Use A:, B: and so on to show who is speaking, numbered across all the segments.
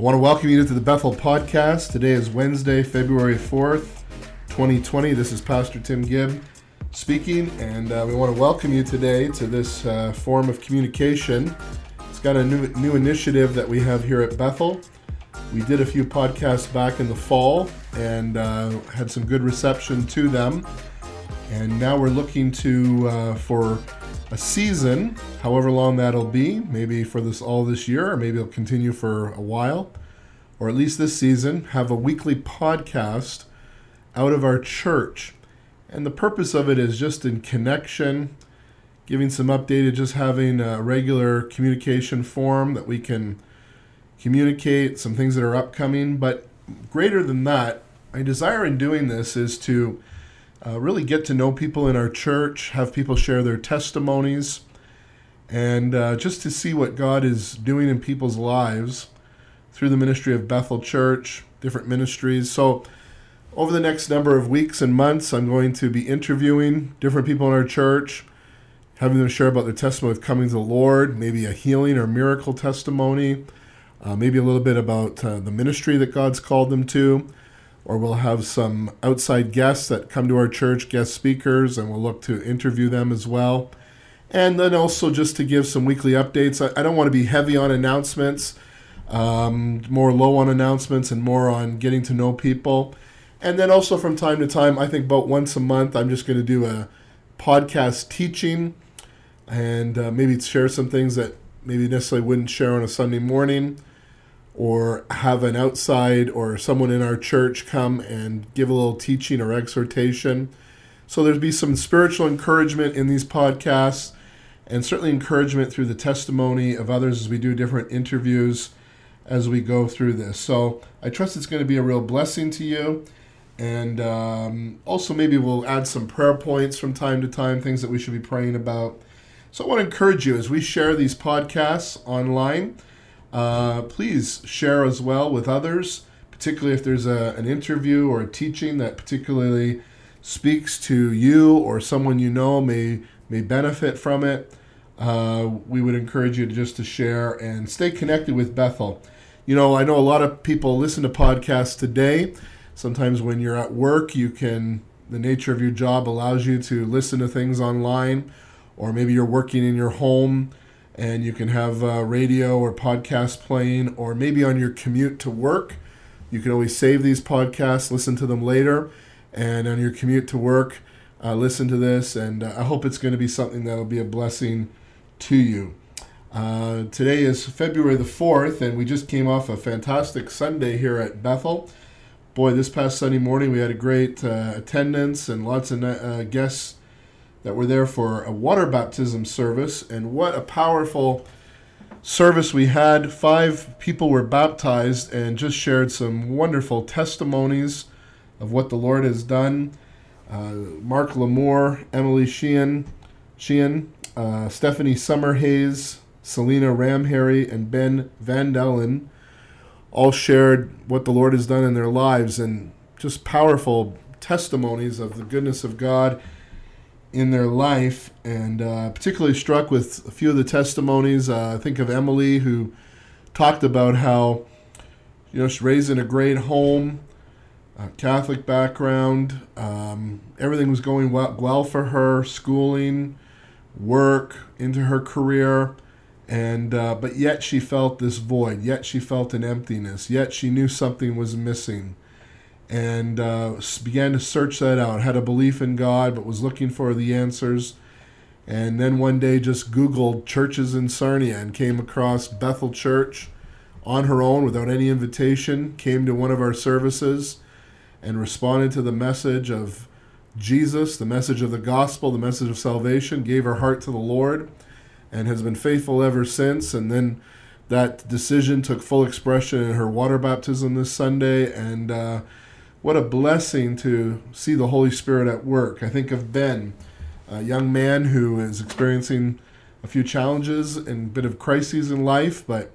A: I want to welcome you to the Bethel Podcast. Today is Wednesday, February 4th, 2020. This is Pastor Tim Gibb speaking, and uh, we want to welcome you today to this uh, form of communication. It's got a new, new initiative that we have here at Bethel. We did a few podcasts back in the fall and uh, had some good reception to them. And now we're looking to uh, for a season, however long that'll be, maybe for this all this year, or maybe it'll continue for a while, or at least this season, have a weekly podcast out of our church. And the purpose of it is just in connection, giving some updated, just having a regular communication form that we can communicate some things that are upcoming. But greater than that, my desire in doing this is to uh, really get to know people in our church, have people share their testimonies, and uh, just to see what God is doing in people's lives through the ministry of Bethel Church, different ministries. So, over the next number of weeks and months, I'm going to be interviewing different people in our church, having them share about their testimony of coming to the Lord, maybe a healing or miracle testimony, uh, maybe a little bit about uh, the ministry that God's called them to or we'll have some outside guests that come to our church, guest speakers, and we'll look to interview them as well. And then also just to give some weekly updates. I, I don't want to be heavy on announcements, um, more low on announcements and more on getting to know people. And then also from time to time, I think about once a month, I'm just going to do a podcast teaching and uh, maybe share some things that maybe necessarily wouldn't share on a Sunday morning or have an outside or someone in our church come and give a little teaching or exhortation. So there'd be some spiritual encouragement in these podcasts and certainly encouragement through the testimony of others as we do different interviews as we go through this. So I trust it's going to be a real blessing to you. And um, also, maybe we'll add some prayer points from time to time, things that we should be praying about. So I want to encourage you as we share these podcasts online uh, please share as well with others, particularly if there's a, an interview or a teaching that particularly speaks to you or someone you know may may benefit from it. Uh, we would encourage you to just to share and stay connected with Bethel. You know, I know a lot of people listen to podcasts today. Sometimes when you're at work, you can the nature of your job allows you to listen to things online, or maybe you're working in your home and you can have uh, radio or podcast playing, or maybe on your commute to work. You can always save these podcasts, listen to them later, and on your commute to work, uh, listen to this. And uh, I hope it's going to be something that will be a blessing to you. Uh, today is February the 4th, and we just came off a fantastic Sunday here at Bethel. Boy, this past Sunday morning we had a great attendance and lots of guests that were there for a water baptism service, and what a powerful service we had. Five people were baptized and just shared some wonderful testimonies of what the Lord has done. Uh, Mark Lamore, Emily Sheehan, Sheehan uh, Stephanie Summerhays, Selena Ramharry, and Ben Vandellen all shared what the Lord has done in their lives and just powerful testimonies of the goodness of God in their life, and uh, particularly struck with a few of the testimonies. Uh, I think of Emily, who talked about how you know she's raised in a great home, Catholic background. Um, everything was going well, well for her, schooling, work, into her career, and uh, but yet she felt this void. Yet she felt an emptiness. Yet she knew something was missing and uh, began to search that out. Had a belief in God, but was looking for the answers. And then one day just Googled churches in Sarnia and came across Bethel Church on her own without any invitation, came to one of our services and responded to the message of Jesus, the message of the gospel, the message of salvation, gave her heart to the Lord, and has been faithful ever since. And then that decision took full expression in her water baptism this Sunday, and uh, what a blessing to see the Holy Spirit at work. I think of Ben, a young man who is experiencing a few challenges and a bit of crises in life, but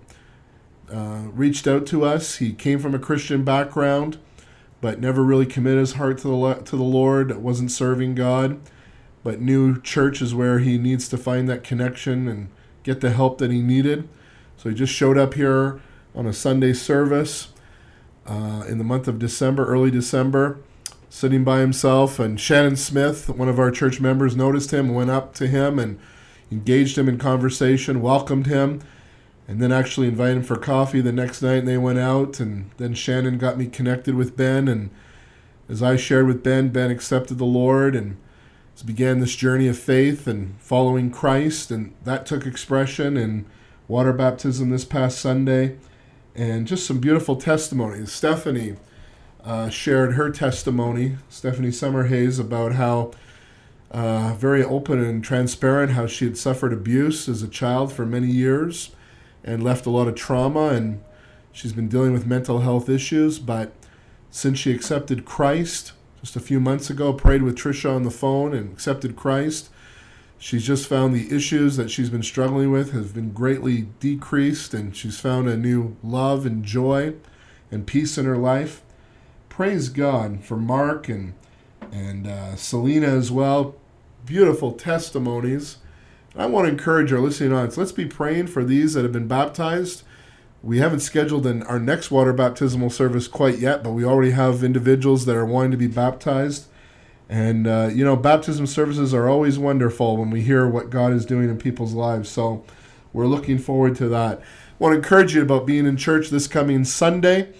A: uh, reached out to us. He came from a Christian background, but never really committed his heart to the to the Lord. wasn't serving God, but knew church is where he needs to find that connection and get the help that he needed. So he just showed up here on a Sunday service uh, in the month of December, early December, sitting by himself. And Shannon Smith, one of our church members, noticed him, went up to him, and engaged him in conversation, welcomed him, and then actually invited him for coffee the next night. And they went out, and then Shannon got me connected with Ben. And as I shared with Ben, Ben accepted the Lord and began this journey of faith and following Christ. And that took expression in water baptism this past Sunday. And just some beautiful testimonies. Stephanie uh, shared her testimony, Stephanie Summerhays, about how uh, very open and transparent how she had suffered abuse as a child for many years and left a lot of trauma and she's been dealing with mental health issues but since she accepted christ just a few months ago prayed with trisha on the phone and accepted christ she's just found the issues that she's been struggling with have been greatly decreased and she's found a new love and joy and peace in her life praise god for mark and and uh, selena as well beautiful testimonies. I want to encourage our listening audience. Let's be praying for these that have been baptized. We haven't scheduled an, our next water baptismal service quite yet, but we already have individuals that are wanting to be baptized. And, uh, you know, baptism services are always wonderful when we hear what God is doing in people's lives. So we're looking forward to that. I want to encourage you about being in church this coming Sunday,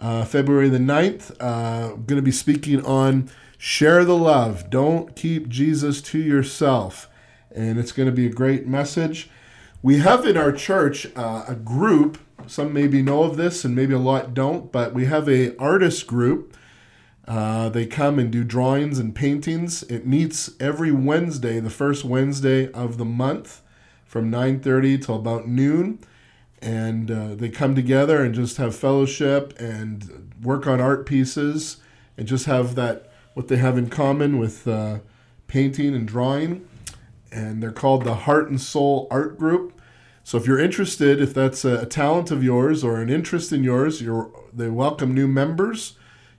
A: uh, February the 9th. Uh, I'm going to be speaking on Share the love. Don't keep Jesus to yourself. And it's going to be a great message. We have in our church uh, a group. Some maybe know of this, and maybe a lot don't. But we have a artist group. Uh, they come and do drawings and paintings. It meets every Wednesday, the first Wednesday of the month, from 9:30 till about noon, and uh, they come together and just have fellowship and work on art pieces and just have that what they have in common with uh, painting and drawing. And they're called the Heart and Soul Art Group. So if you're interested, if that's a, talent of yours or an interest in yours, you're, they welcome new members.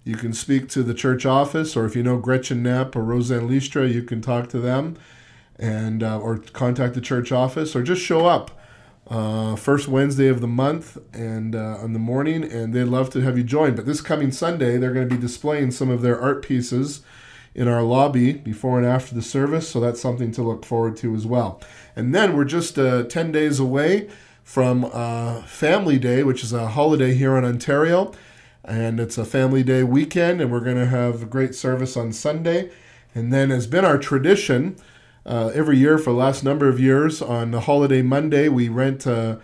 A: You can speak to the church office, or if you know Gretchen Knapp or Roseanne Listra, you can talk to them, and uh, or contact the church office, or just show up uh, first Wednesday of the month and uh, in the morning, and they'd love to have you join. But this coming Sunday, they're going to be displaying some of their art pieces in our lobby before and after the service, so that's something to look forward to as well. And then we're just uh, 10 days away from uh, Family Day, which is a holiday here in Ontario, and it's a Family Day weekend, and we're going to have a great service on Sunday. And then, has been our tradition, uh, every year for the last number of years. On the holiday Monday, we rent a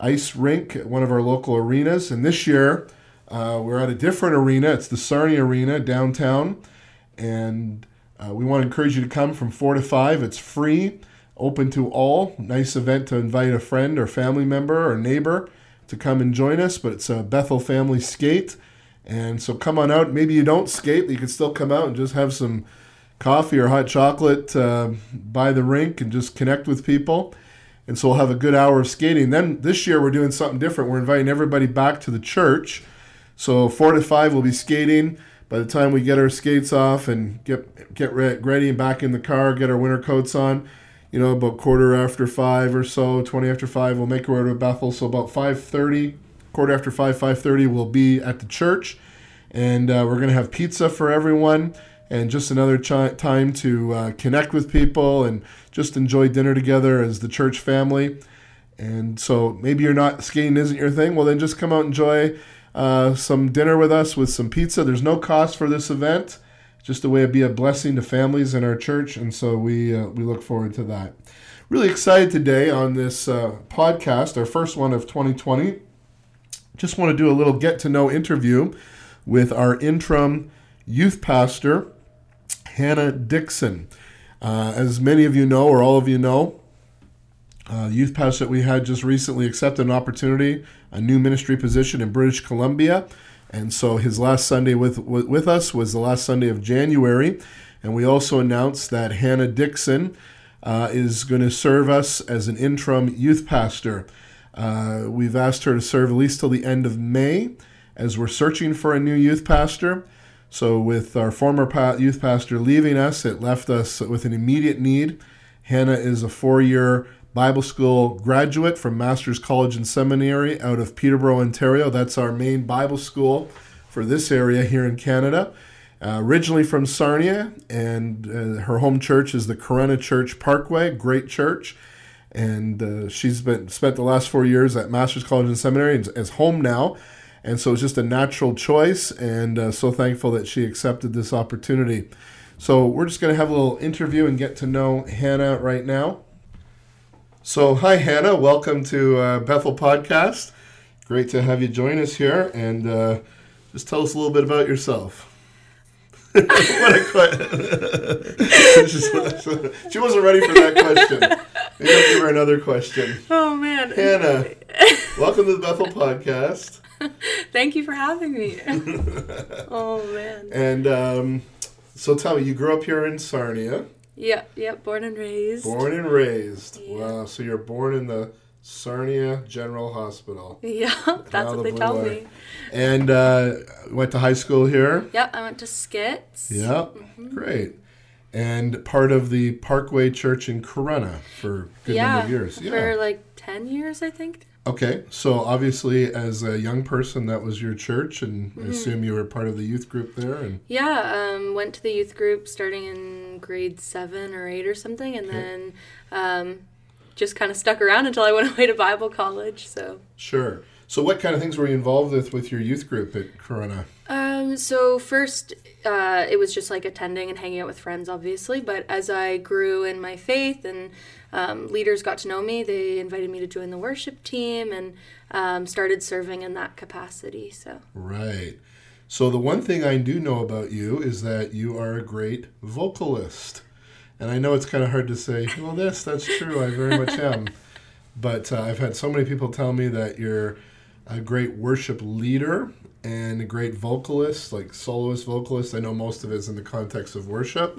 A: ice rink at one of our local arenas, and this year uh, we're at a different arena. It's the Sarnia Arena downtown, and uh, we want to encourage you to come from four to five. It's free, open to all. Nice event to invite a friend or family member or neighbor to come and join us. But it's a Bethel family skate. And so come on out. Maybe you don't skate, you can still come out and just have some coffee or hot chocolate uh, by the rink and just connect with people. And so we'll have a good hour of skating. Then this year we're doing something different. We're inviting everybody back to the church. So four to five we'll be skating. By the time we get our skates off and get get ready and back in the car, get our winter coats on, you know, about quarter after five or so, twenty after five, we'll make our way to Bethel. So about five thirty, quarter after five, five thirty, we'll be at the church, and uh, we're gonna have pizza for everyone and just another ch- time to uh, connect with people and just enjoy dinner together as the church family. And so maybe you're not skating isn't your thing. Well, then just come out and enjoy uh, some dinner with us with some pizza. There's no cost for this event, just a way to be a blessing to families in our church, and so we uh, we look forward to that. Really excited today on this uh, podcast, our first one of 2020. Just want to do a little get to know interview with our interim youth pastor Hannah Dixon. Uh, as many of you know, or all of you know, uh, youth pastor that we had just recently accepted an opportunity, a new ministry position in British Columbia. And so his last Sunday with, with, with us was the last Sunday of January. And we also announced that Hannah Dixon uh, is going to serve us as an interim youth pastor. Uh, we've asked her to serve at least till the end of May as we're searching for a new youth pastor. So, with our former youth pastor leaving us, it left us with an immediate need. Hannah is a four year Bible School graduate from Master's College and Seminary out of Peterborough, Ontario. That's our main Bible school for this area here in Canada. Uh, originally from Sarnia, and uh, her home church is the Corunna Church Parkway, great church. And uh, she's been spent the last four years at Master's College and Seminary and is home now. And so it's just a natural choice, and uh, so thankful that she accepted this opportunity. So we're just going to have a little interview and get to know Hannah right now. So, hi, Hannah. Welcome to uh, Bethel Podcast. Great to have you join us here, and uh, just tell us a little bit about yourself. what a question! she wasn't ready for that question. Maybe I'll give her another question.
B: Oh man,
A: Hannah, welcome to the Bethel Podcast.
B: Thank you for having me. oh man.
A: And um, so, tell me, you grew up here in Sarnia.
B: Yep, yep, born and raised.
A: Born and raised.
B: Yeah.
A: Wow. So you're born in the Sarnia General Hospital.
B: Yeah, that's what they tell me.
A: And uh, went to high school here.
B: Yep, I went to SCITS.
A: Yep. Great. And part of the Parkway Church in Corunna for a good
B: yeah,
A: number of years.
B: Yeah, for like ten years, I think.
A: Okay. So obviously, as a young person, that was your church, and
B: Mm-hmm.
A: I assume you were part of the youth group there. And
B: Yeah, um, went to the youth group starting in grade seven or eight or something, and then um, just kind of stuck around until I went away to Bible college. So.
A: sure. So what kind of things were you involved with with your youth group at Corunna?
B: Um, so first, uh, it was just like attending and hanging out with friends, obviously. But as I grew in my faith and um, leaders got to know me, they invited me to join the worship team and um, started serving in that capacity. So
A: Right. So the one thing I do know about you is that you are a great vocalist. And I know it's kind of hard to say, well, yes, that's true. I very much am. But uh, I've had so many people tell me that you're a great worship leader and a great vocalist, like soloist vocalist. I know most of it is in the context of worship.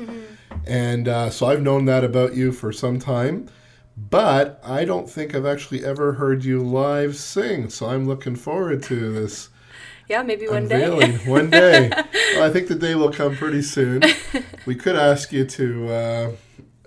A: And uh, so I've known that about you for some time. But I don't think I've actually ever heard you live sing. So I'm looking forward to this
B: yeah, maybe one
A: unveiling
B: day.
A: one day. Well, I think the day will come pretty soon. We could ask you to uh,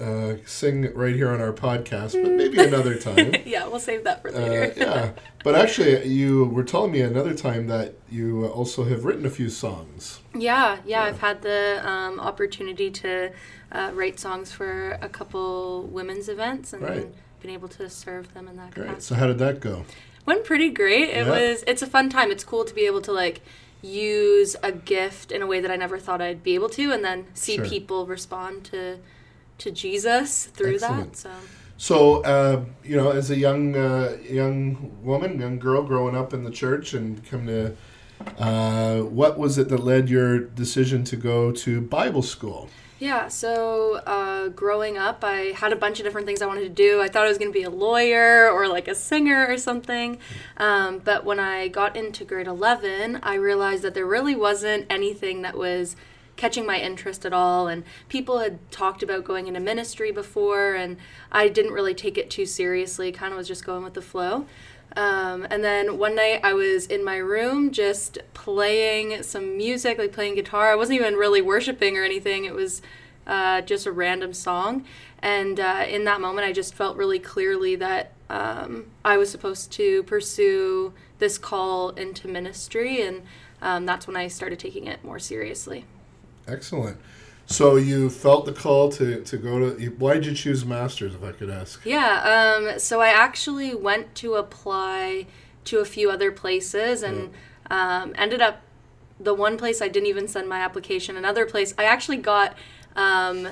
A: uh, sing right here on our podcast, but maybe another time.
B: yeah, we'll save that for
A: Uh,
B: later.
A: yeah, but actually, you were telling me another time that you also have written a few songs.
B: Yeah, yeah, I've had the um, opportunity to uh, write songs for a couple women's events and
A: Right.
B: been able to serve them in that
A: Great.
B: capacity.
A: So how did that go?
B: went pretty great. It
A: Yeah.
B: was it's a fun time. It's cool to be able to like use a gift in a way that I never thought I'd be able to and then see
A: Sure.
B: people respond to to Jesus through
A: Excellent.
B: that. So
A: So, uh, you know, as a young uh, young woman, young girl growing up in the church and come to, uh, what was it that led your decision to go to Bible school?
B: Yeah, so uh, growing up, I had a bunch of different things I wanted to do. I thought I was going to be a lawyer or like a singer or something. Um, but when I got into grade 11, I realized that there really wasn't anything that was catching my interest at all. And people had talked about going into ministry before, and I didn't really take it too seriously, kind of was just going with the flow. Um, and then one night I was in my room just playing some music, like playing guitar. I wasn't even really worshiping or anything. It was uh, just a random song. And uh, in that moment, I just felt really clearly that um, I was supposed to pursue this call into ministry. And um, that's when I started taking it more seriously.
A: Excellent. So you felt the call to, to go to. Why did you choose masters, if I could ask?
B: Yeah, um, so I actually went to apply to a few other places and um, ended up the one place I didn't even send my application. Another place I actually got um,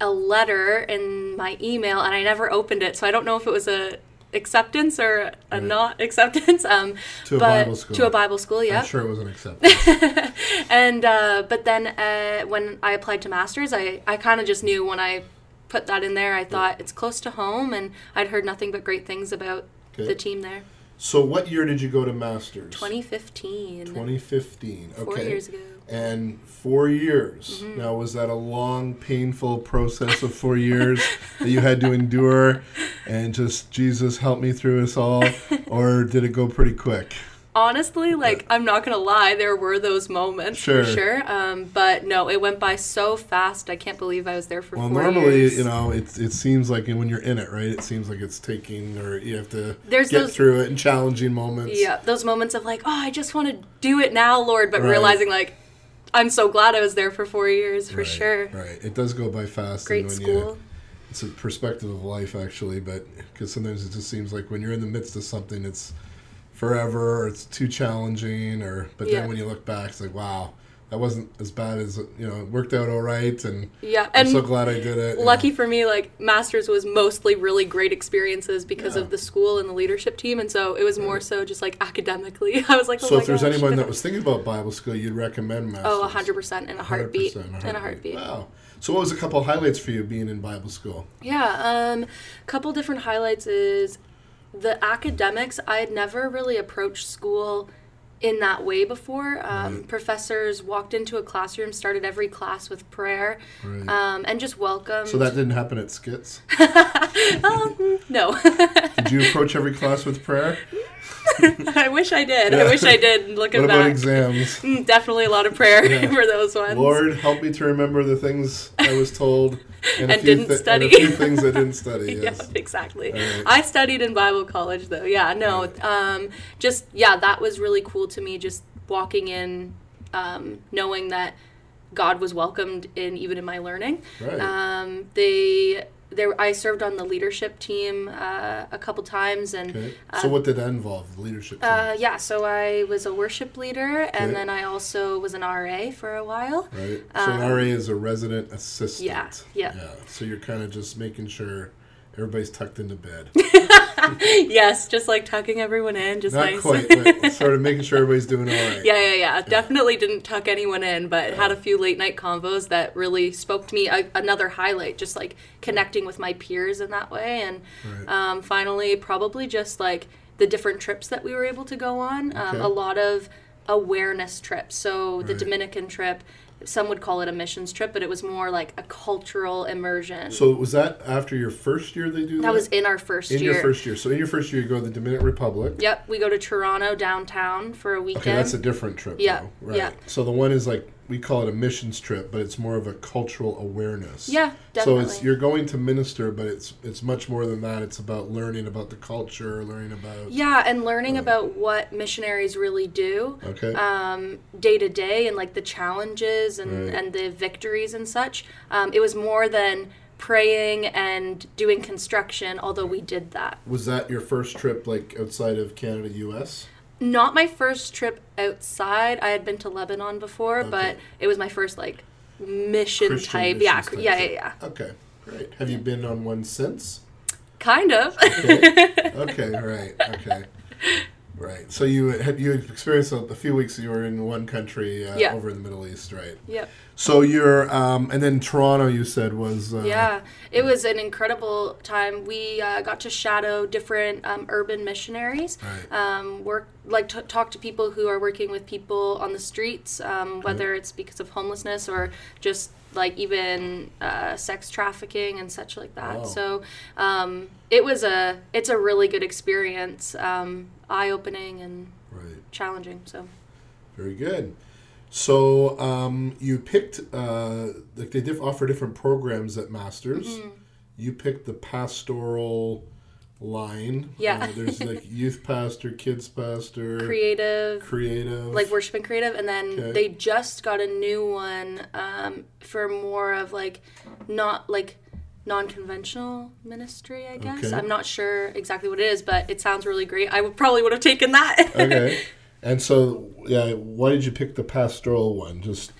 B: a letter in my email and I never opened it, so I don't know if it was a acceptance or a
A: Right.
B: not acceptance. Um,
A: To a
B: but
A: Bible school.
B: To a Bible school, yeah.
A: I'm sure it was an acceptance.
B: and uh, but then uh, when I applied to masters, I I kind of just knew when I put that in there. I thought it's close to home, and I'd heard nothing but great things about
A: Okay.
B: the team there.
A: so what year did you go to masters?
B: 2015,
A: 2015. Okay.
B: four years ago.
A: And four years.
B: Mm-hmm.
A: Now, was that a long, painful process of four years that you had to endure and just, Jesus, help me through us all? Or did it go pretty quick?
B: honestly, like I'm not gonna lie, there were those moments
A: Sure.
B: for sure. Um, but no, it went by so fast. I can't believe I was there for
A: Well, normally,
B: years.
A: you know, it it seems like when you're in it, right? It seems like it's taking, or you have to
B: There's
A: get
B: those-
A: through it in challenging moments.
B: Yeah, those moments of like, oh, I just want to do it now, Lord, but
A: Right.
B: realizing like, I'm so glad I was there for four years for
A: Right,
B: sure.
A: Right. It does go by fast.
B: Great
A: and when
B: school.
A: You, it's a perspective of life, actually, but because sometimes it just seems like when you're in the midst of something, it's forever, or it's too challenging, or but
B: Yeah.
A: then when you look back, it's like, wow, that wasn't as bad as you know. It worked out all right, and
B: Yeah,
A: I'm
B: and
A: so glad I did it.
B: lucky for me, like masters was mostly really great experiences because
A: Yeah.
B: of the school and the leadership team, and so it was more so just like academically. I was like, oh
A: So if there's
B: gosh.
A: anyone that was thinking about Bible school, you'd recommend Masters.
B: oh, hundred percent in a heartbeat,
A: 100%,
B: in a heartbeat.
A: Wow. So what was a couple highlights for you being in Bible school?
B: Yeah, um, a couple different highlights is the academics. I had never really approached school in that way before. Um,
A: Right.
B: Professors walked into a classroom, started every class with prayer,
A: Right.
B: um, and just welcomed.
A: so that didn't happen at SCITS.
B: um, no,
A: Did you approach every class with prayer?
B: I wish I did.
A: Yeah.
B: I wish I did. Looking
A: What about
B: back,
A: exams?
B: Mm, definitely a lot of prayer
A: Yeah.
B: for those ones.
A: Lord, help me to remember the things I was told, and,
B: And didn't
A: thi- and
B: study.
A: a few things I didn't study.
B: yeah, exactly.
A: Alright.
B: I studied in Bible college though. Yeah, no.
A: Right.
B: Um just yeah, that was really cool to me just walking in um knowing that God was welcomed in even in my learning.
A: Right.
B: Um they there I served on the leadership team uh, a couple times and
A: okay.
B: uh,
A: So what did that involve? The leadership team.
B: uh, yeah, so I was a worship leader, and then I also was an RA for a while.
A: right. So an
B: um,
A: RA is a resident assistant.
B: Yeah, yeah.
A: Yeah. So you're kind of just making sure everybody's tucked into bed.
B: yes, just like tucking everyone in, just
A: Not
B: nice.
A: quite, but sort of making sure everybody's doing all right.
B: Yeah, yeah, yeah. Definitely didn't tuck anyone in, but had a few late night convos that really spoke to me. A, another highlight, just like connecting with my peers in that way. And
A: Right.
B: um, finally, probably just like the different trips that we were able to go on. Um,
A: Okay.
B: A lot of awareness trips. So the
A: Right.
B: Dominican trip, some would call it a missions trip, but it was more like a cultural immersion.
A: So was that after your first year they do that?
B: that was in our first
A: in
B: year.
A: your first year. So in your first year you go to the Dominican Republic.
B: Yep, we go to Toronto downtown for a weekend.
A: Okay, that's a different trip.
B: Yeah.
A: Right.
B: yeah.
A: So the one is like we call it a missions trip, but it's more of a cultural awareness.
B: yeah, definitely.
A: So it's you're going to minister, but it's it's much more than that. It's about learning about the culture, learning about
B: Yeah, and learning
A: Right.
B: about what missionaries really do
A: okay,
B: um, day to day and like the challenges and,
A: Right.
B: and the victories and such. Um, it was more than praying and doing construction, although we did that.
A: was that your first trip like outside of Canada, U.S.?
B: Not my first trip outside. I had been to Lebanon before,
A: Okay.
B: but it was my first like mission
A: Christian
B: type. Yeah,
A: type
B: yeah, yeah, yeah.
A: Okay, great. Have you been on one since?
B: Kind of.
A: Okay. okay, right. Okay. Right. So you had you experienced a, few weeks you were in one country uh,
B: Yeah.
A: over in the Middle East, right?
B: yep.
A: So you're um, and then Toronto you said was uh,
B: Yeah, it was an incredible time. We uh, got to shadow different um, urban missionaries,
A: Right.
B: um, work like t- talk to people who are working with people on the streets, um, whether it's because of homelessness or just like even uh, sex trafficking and such like that.
A: Wow.
B: So um, it was a it's a really good experience, um, eye opening and
A: right.
B: challenging. So
A: Very good. So um, you picked uh, like they diff- offer different programs at Masters.
B: Mm-hmm.
A: You picked the pastoral line.
B: Yeah.
A: Uh, there's like youth pastor, kids pastor,
B: creative.
A: creative.
B: like worship and creative and then
A: Okay.
B: they just got a new one um, for more of like not like non-conventional ministry i guess
A: Okay.
B: i'm not sure exactly what it is but it sounds really great i would probably would have taken that
A: okay. And so yeah, why did you pick the pastoral one? Just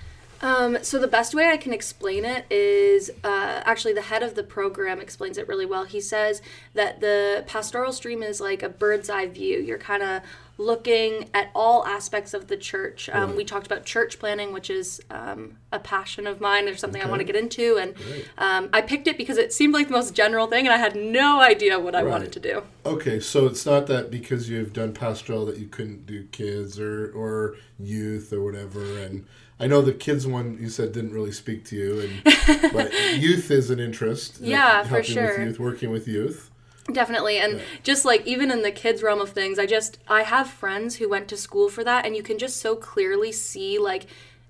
B: Um, so the best way I can explain it is uh, actually the head of the program explains it really well. He says that the pastoral stream is like a bird's eye view. You're kind of looking at all aspects of the church. Um,
A: Right.
B: We talked about church planning, which is um, a passion of mine. There's something I want to get into, and um, I picked it because it seemed like the most general thing, and I had no idea what I
A: Right.
B: wanted to do.
A: Okay, so it's not that because you've done pastoral that you couldn't do kids or or youth or whatever. And I know the kids one you said didn't really speak to you, and but youth is an interest.
B: Yeah, for sure.
A: With youth, working with youth.
B: Definitely. And
A: Yeah.
B: just like even in the kids realm of things, I just I have friends who went to school for that and you can just so clearly see like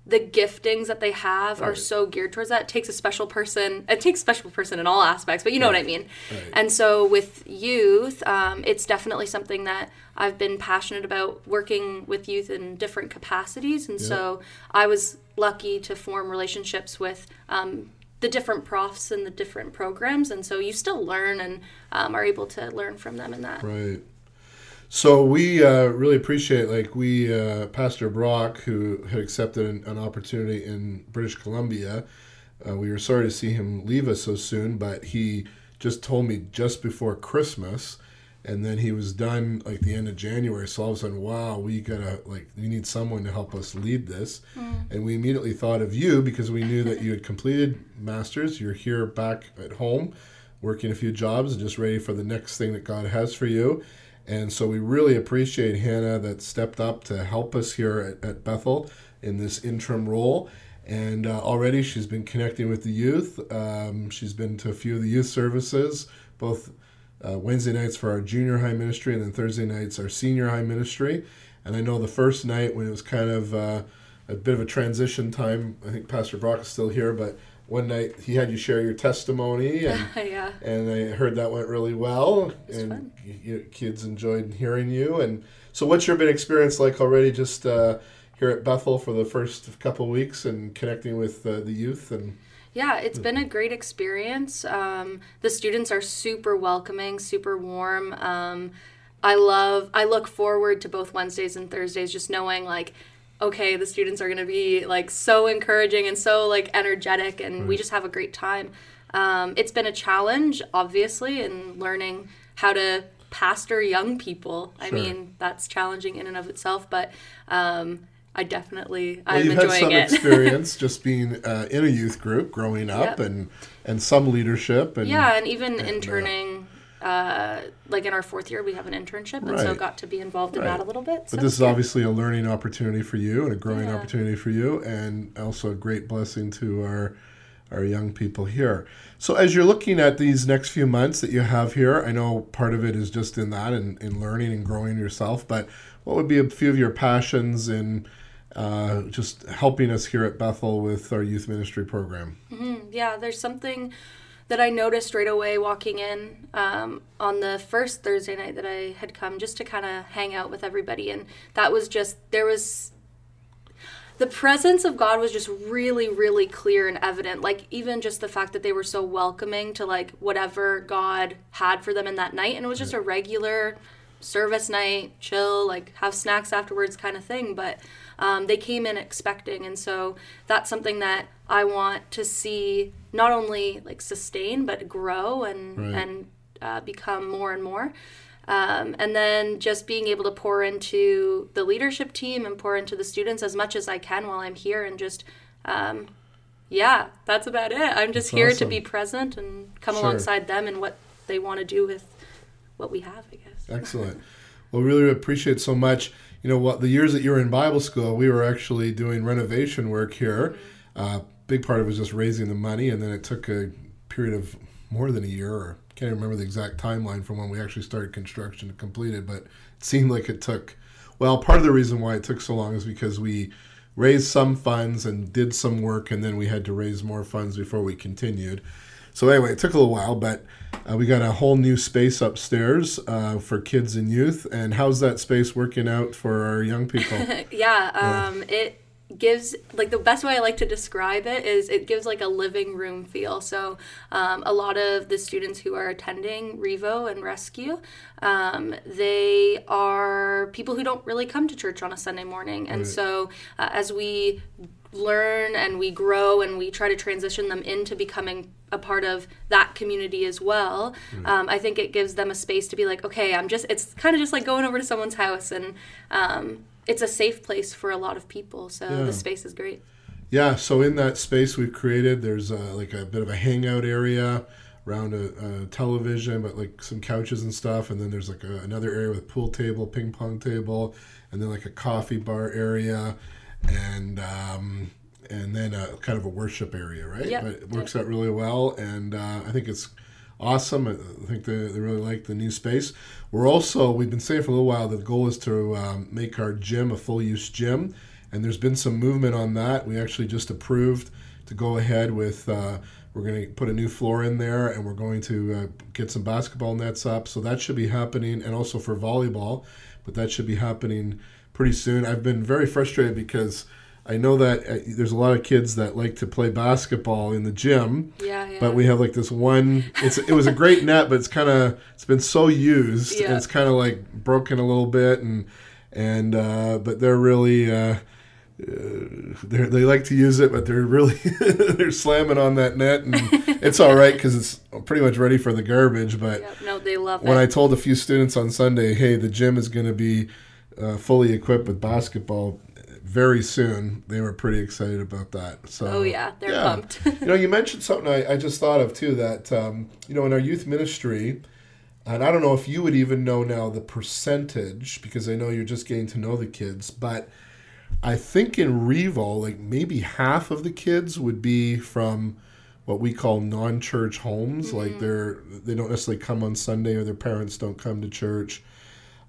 B: the giftings that they have are so geared towards that. It takes a special person. It takes a special person in all aspects, but you know what I mean.
A: Right.
B: And so with youth, um, it's definitely something that I've been passionate about working with youth in different capacities. And
A: Yeah.
B: so I was lucky to form relationships with um, the different profs and the different programs. And so you still learn and um, are able to learn from them in that.
A: Right. So we uh, really appreciate, like we, uh, Pastor Brock, who had accepted an, an opportunity in British Columbia. Uh, we were sorry to see him leave us so soon, but he just told me just before Christmas, and then he was done like the end of January. So all of a sudden, wow, we gotta like we need someone to help us lead this, and we immediately thought of you because we knew that you had completed masters. You're here back at home, working a few jobs, and just ready for the next thing that God has for you. And so we really appreciate Hannah that stepped up to help us here at, at Bethel in this interim role. And uh, already she's been connecting with the youth. Um, she's been to a few of the youth services, both uh, Wednesday nights for our junior high ministry and then Thursday nights our senior high ministry. And I know the first night when it was kind of uh, a bit of a transition time, I think Pastor Brock is still here, but one night he had you share your testimony and
B: yeah.
A: and I heard that went really well, and
B: fun.
A: y- y- kids enjoyed hearing you. And so, what's your been experience like already? Just uh, here at Bethel for the first couple weeks and connecting with uh, the youth and
B: Yeah, it's been a great experience. Um, the students are super welcoming, super warm. Um, I love, I look forward to both Wednesdays and Thursdays just knowing like, okay, the students are going to be like so encouraging and so like energetic, and we just have a great time. Um, it's been a challenge, obviously, in learning how to pastor young people. I mean, that's challenging in and of itself, but um, I definitely,
A: well,
B: I'm
A: you've had some
B: it.
A: experience just being uh, in a youth group, growing up,
B: Yep.
A: and and some leadership and
B: Yeah, and even
A: and, uh,
B: interning, uh, like in our fourth year, we have an internship, and so got to be involved in
A: Right.
B: that a little bit.
A: But
B: so
A: this is obviously a learning opportunity for you and a growing
B: Yeah.
A: opportunity for you, and also a great blessing to our our young people here. So as you're looking at these next few months that you have here, I know part of it is just in that and in learning and growing yourself, but what would be a few of your passions in uh, just helping us here at Bethel with our youth ministry program?
B: Mm, yeah, there's something that I noticed right away walking in um, on the first Thursday night that I had come just to kind of hang out with everybody. And that was just, there was, the presence of God was just really, really clear and evident. Like, even just the fact that they were so welcoming to like whatever God had for them in that night. And it was just a regular service night, chill, like have snacks afterwards kind of thing. But um, they came in expecting. And so that's something that I want to see not only like sustain, but grow and,
A: Right.
B: and uh, become more and more. Um, and then just being able to pour into the leadership team and pour into the students as much as I can while I'm here and just, um, yeah, that's about it. I'm just
A: That's
B: here
A: awesome.
B: to be present and come
A: Sure.
B: alongside them and what they want to do with what we have, I guess.
A: Excellent. Well, really appreciate so much. You know what? The years that you were in Bible school, we were actually doing renovation work here. Uh, big part of it was just raising the money, and then it took a period of more than a year, or can't remember the exact timeline from when we actually started construction to completed, but it seemed like it took. Well, part of the reason why it took so long is because we raised some funds and did some work, and then we had to raise more funds before we continued. So anyway, it took a little while, but uh, we got a whole new space upstairs uh, for kids and youth. And how's that space working out for our young people?
B: yeah, um, it gives like the best way I like to describe it is it gives like a living room feel. So um, a lot of the students who are attending Revo and Rescue, um, they are people who don't really come to church on a Sunday morning, and
A: Right.
B: so uh, as we learn and we grow and we try to transition them into becoming a part of that community as well um, i think it gives them a space to be like okay i'm just it's kind of just like going over to someone's house and um, it's a safe place for a lot of people so
A: Yeah.
B: the space is great
A: yeah, so in that space we've created, there's uh, like a bit of a hangout area around a, a television, but like some couches and stuff. And then there's like a, another area with pool table, ping pong table, and then like a coffee bar area, and um, and then a kind of a worship area, right?
B: Yep.
A: But it works out really well, and uh, I think it's awesome. I think they, they really like the new space. We're also, we've been saying for a little while that the goal is to um, make our gym a full use gym. And there's been some movement on that. We actually just approved to go ahead with, uh, we're going to put a new floor in there and we're going to uh, get some basketball nets up. So that should be happening. And also for volleyball, but that should be happening pretty soon. I've been very frustrated because I know that uh, there's a lot of kids that like to play basketball in the gym.
B: Yeah, yeah.
A: But we have like this one. It's it was a great net, but it's kind of it's been so used.
B: Yeah.
A: And it's kind of like broken a little bit, and and uh, but they're really. Uh, they they like to use it, but they're really they're slamming on that net, and it's all right because it's pretty much ready for the garbage. But
B: Yep, no, they love
A: when
B: it.
A: I told a few students on Sunday, hey, the gym is going to be uh, fully equipped with basketball very soon, they were pretty excited about that. So,
B: oh yeah, they're pumped.
A: you know, you mentioned something I, I just thought of too that, um, you know, in our youth ministry, and I don't know if you would even know now the percentage because I know you're just getting to know the kids, but I think in Revo, like maybe half of the kids would be from what we call non-church homes. Like they're they don't necessarily come on Sunday or their parents don't come to church.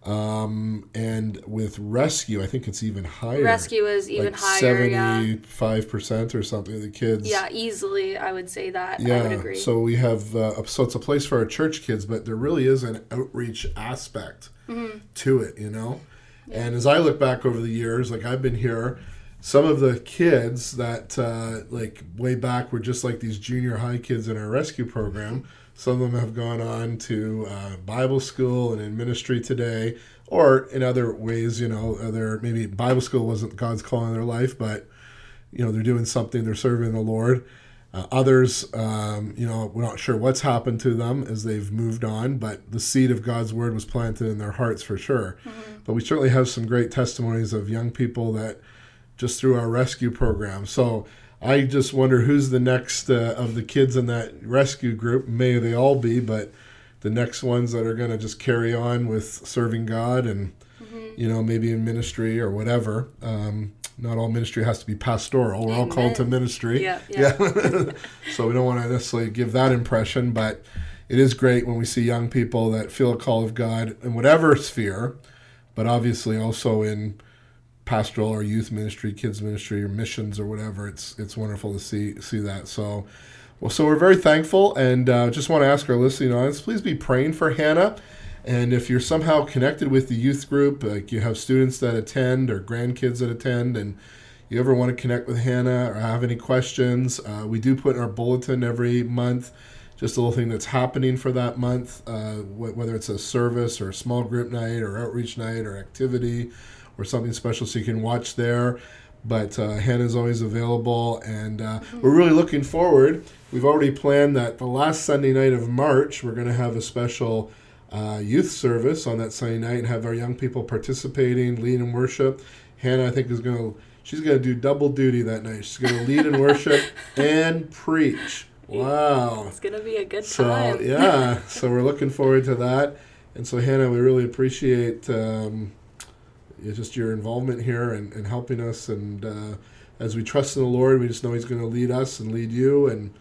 A: Um, and with rescue, I think it's even higher.
B: Rescue is even
A: like
B: higher. Yeah.
A: seventy-five percent or something of the kids.
B: Yeah, easily I would say that. I would
A: Yeah,
B: agree.
A: so we have uh, so it's a place for our church kids, but there really is an outreach aspect
B: Mm-hmm.
A: to it, you know. And as I look back over the years, like I've been here, some of the kids that uh, like way back were just like these junior high kids in our rescue program. Some of them have gone on to uh, Bible school and in ministry today, or in other ways, you know, other maybe Bible school wasn't God's call in their life, but you know they're doing something, they're serving the Lord. Uh, others, um, you know, we're not sure what's happened to them as they've moved on, but the seed of God's word was planted in their hearts for sure. But we certainly have some great testimonies of young people that just through our rescue program. So I just wonder who's the next uh, of the kids in that rescue group. May they all be, but the next ones that are going to just carry on with serving God and, you know, maybe in ministry or whatever. Um, not all ministry has to be pastoral. We're all called to
B: Amen.
A: ministry.
B: Yeah, yeah.
A: so we don't want to necessarily give that impression, but it is great when we see young people that feel a call of God in whatever sphere, but obviously also in pastoral or youth ministry, kids ministry, or missions or whatever. It's it's wonderful to see see that. So, well, so we're very thankful, and uh, just want to ask our listening audience, please be praying for Hannah. And if you're somehow connected with the youth group, like you have students that attend or grandkids that attend, and you ever want to connect with Hannah or have any questions, uh, we do put in our bulletin every month just a little thing that's happening for that month, uh, wh- whether it's a service or a small group night or outreach night or activity or something special, so you can watch there. But uh, Hannah's always available, and uh, we're really looking forward. We've already planned that the last Sunday night of March, we're going to have a special uh, youth service on that Sunday night and have our young people participating, lead in worship. Hannah, I think, is going to she's going to do double duty that night. She's going to lead in worship and preach. Wow.
B: It's gonna be a good time.
A: So yeah, so we're looking forward to that. And so Hannah, we really appreciate um, just your involvement here and, and helping us. And uh, as we trust in the Lord, we just know He's going to lead us and lead you, and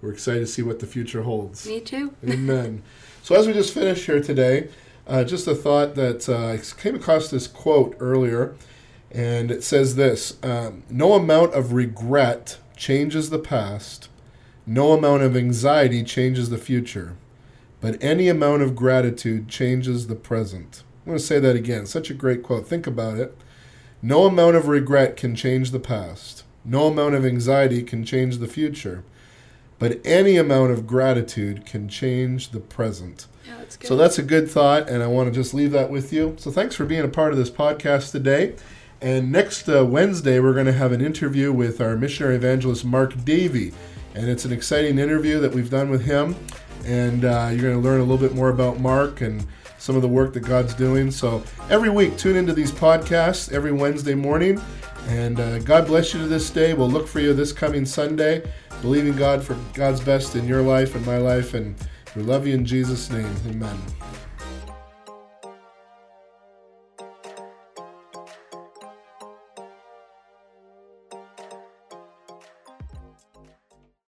A: we're excited to see what the future holds.
B: Me too.
A: Amen. So as we just finished here today, uh, just a thought that uh, I came across this quote earlier, and it says this: um, "No amount of regret changes the past. No amount of anxiety changes the future, but any amount of gratitude changes the present." I'm going to say that again. Such a great quote. Think about it. No amount of regret can change the past. No amount of anxiety can change the future. But any amount of gratitude can change the present.
B: Yeah, that's good.
A: So that's a good thought, and I want to just leave that with you. So thanks for being a part of this podcast today. And next uh, Wednesday, we're going to have an interview with our missionary evangelist, Mark Davey. And it's an exciting interview that we've done with him. And uh, you're going to learn a little bit more about Mark and some of the work that God's doing. So every week, tune into these podcasts every Wednesday morning. And uh, God bless you to this day. We'll look for you this coming Sunday, believing God for God's best in your life and my life. And we love you in Jesus' name. Amen.